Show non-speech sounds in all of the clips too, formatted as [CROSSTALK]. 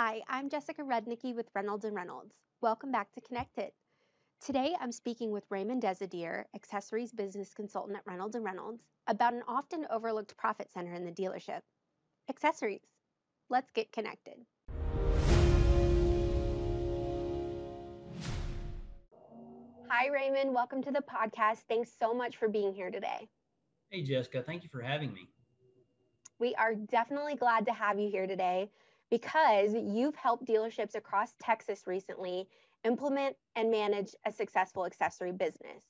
Hi, I'm Jessica Rednicki with Reynolds and Reynolds. Welcome back to Connected. Today I'm speaking with Raymond Desadier, accessories business consultant at Reynolds and Reynolds, about an often overlooked profit center in the dealership. Accessories. Let's get connected. Hi, Raymond. Welcome to the podcast. Thanks so much for being here today. Hey, Jessica. Thank you for having me. We are definitely glad to have you here today because you've helped dealerships across Texas recently implement and manage a successful accessory business.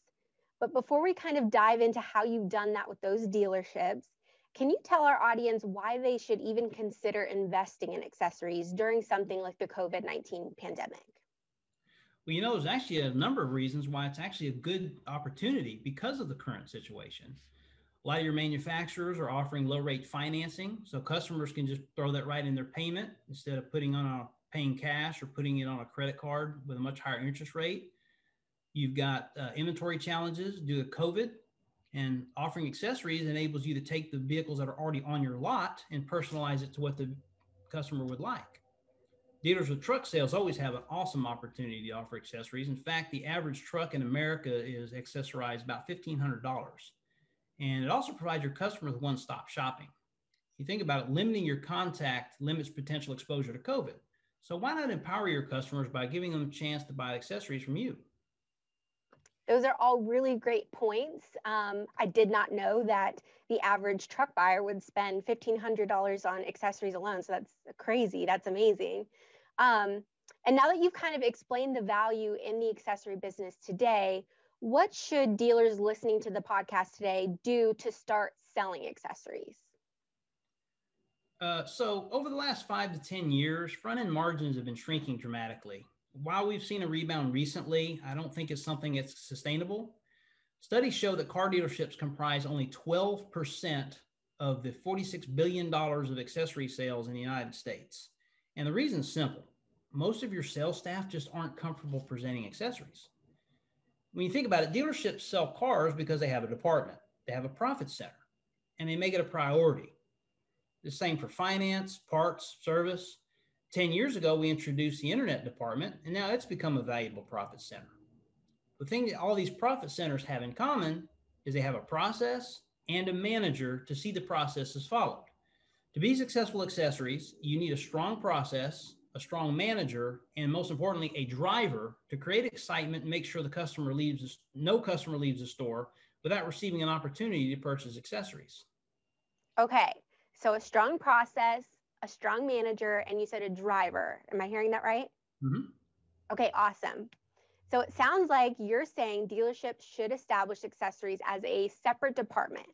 But before we kind of dive into how you've done that with those dealerships, can you tell our audience why they should even consider investing in accessories during something like the COVID 19 pandemic? Well, you know, there's actually a number of reasons why it's actually a good opportunity because of the current situation. A lot of your manufacturers are offering low rate financing, so customers can just throw that right in their payment instead of putting on a paying cash or putting it on a credit card with a much higher interest rate. You've got uh, inventory challenges due to COVID, and offering accessories enables you to take the vehicles that are already on your lot and personalize it to what the customer would like. Dealers with truck sales always have an awesome opportunity to offer accessories. In fact, the average truck in America is accessorized about $1,500. And it also provides your customer with one stop shopping. You think about it, limiting your contact limits potential exposure to COVID. So why not empower your customers by giving them a chance to buy accessories from you? Those are all really great points. Um, I did not know that the average truck buyer would spend $1,500 on accessories alone. So that's crazy. That's amazing. Um, and now that you've kind of explained the value in the accessory business today, what should dealers listening to the podcast today do to start selling accessories? Uh, so, over the last five to 10 years, front end margins have been shrinking dramatically. While we've seen a rebound recently, I don't think it's something that's sustainable. Studies show that car dealerships comprise only 12% of the $46 billion of accessory sales in the United States. And the reason is simple most of your sales staff just aren't comfortable presenting accessories when you think about it, dealerships sell cars because they have a department, they have a profit center, and they make it a priority. The same for finance, parts, service. 10 years ago, we introduced the internet department, and now it's become a valuable profit center. The thing that all these profit centers have in common is they have a process and a manager to see the process is followed. To be successful accessories, you need a strong process a strong manager, and most importantly, a driver to create excitement and make sure the customer leaves, no customer leaves the store without receiving an opportunity to purchase accessories. Okay, so a strong process, a strong manager, and you said a driver. Am I hearing that right? Mm-hmm. Okay, awesome. So it sounds like you're saying dealerships should establish accessories as a separate department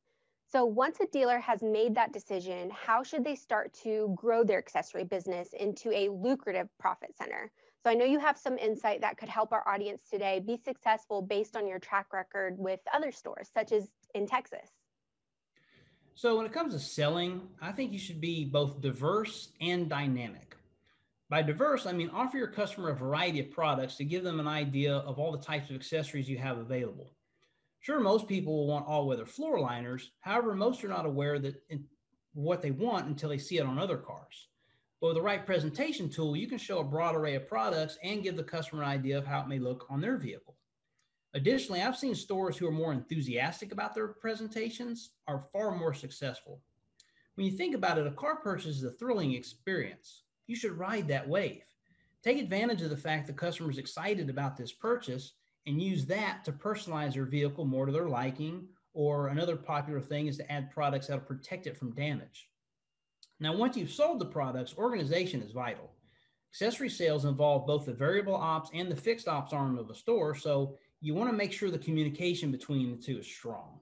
so once a dealer has made that decision, how should they start to grow their accessory business into a lucrative profit center? So I know you have some insight that could help our audience today be successful based on your track record with other stores, such as in Texas. So when it comes to selling, I think you should be both diverse and dynamic. By diverse, I mean offer your customer a variety of products to give them an idea of all the types of accessories you have available. Sure, most people will want all weather floor liners. However, most are not aware that what they want until they see it on other cars. But with the right presentation tool, you can show a broad array of products and give the customer an idea of how it may look on their vehicle. Additionally, I've seen stores who are more enthusiastic about their presentations are far more successful. When you think about it, a car purchase is a thrilling experience. You should ride that wave. Take advantage of the fact the customer is excited about this purchase and use that to personalize their vehicle more to their liking. Or another popular thing is to add products that'll protect it from damage. Now, once you've sold the products, organization is vital. Accessory sales involve both the variable ops and the fixed ops arm of a store, so you want to make sure the communication between the two is strong.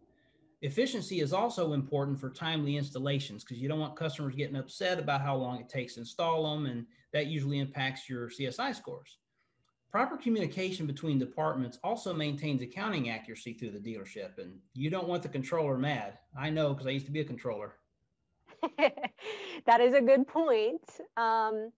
Efficiency is also important for timely installations because you don't want customers getting upset about how long it takes to install them, and that usually impacts your CSI scores. Proper communication between departments also maintains accounting accuracy through the dealership. And you don't want the controller mad. I know because I used to be a controller. [LAUGHS] that is a good point. Um,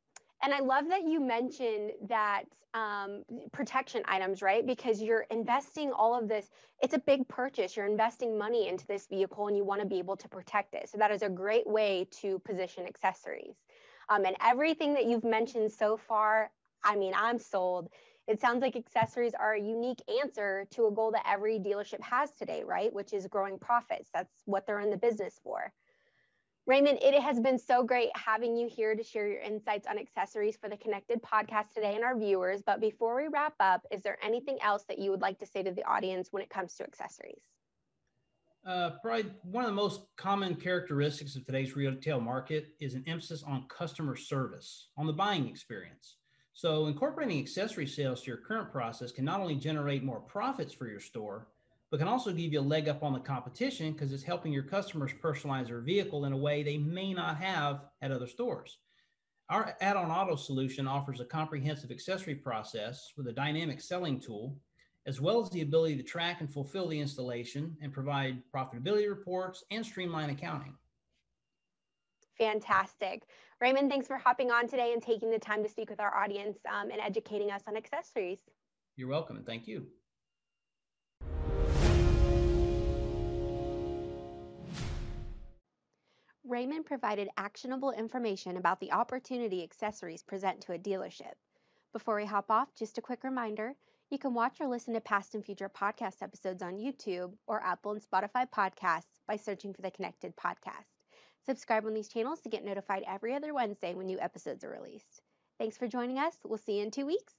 and I love that you mentioned that um, protection items, right? Because you're investing all of this. It's a big purchase. You're investing money into this vehicle and you want to be able to protect it. So that is a great way to position accessories. Um, and everything that you've mentioned so far, I mean, I'm sold. It sounds like accessories are a unique answer to a goal that every dealership has today, right? Which is growing profits. That's what they're in the business for. Raymond, it has been so great having you here to share your insights on accessories for the Connected podcast today and our viewers. But before we wrap up, is there anything else that you would like to say to the audience when it comes to accessories? Uh, probably one of the most common characteristics of today's retail market is an emphasis on customer service, on the buying experience. So, incorporating accessory sales to your current process can not only generate more profits for your store, but can also give you a leg up on the competition because it's helping your customers personalize their vehicle in a way they may not have at other stores. Our add on auto solution offers a comprehensive accessory process with a dynamic selling tool, as well as the ability to track and fulfill the installation and provide profitability reports and streamline accounting. Fantastic. Raymond, thanks for hopping on today and taking the time to speak with our audience um, and educating us on accessories. You're welcome, and thank you. Raymond provided actionable information about the opportunity accessories present to a dealership. Before we hop off, just a quick reminder you can watch or listen to past and future podcast episodes on YouTube or Apple and Spotify podcasts by searching for the Connected Podcast. Subscribe on these channels to get notified every other Wednesday when new episodes are released. Thanks for joining us. We'll see you in two weeks.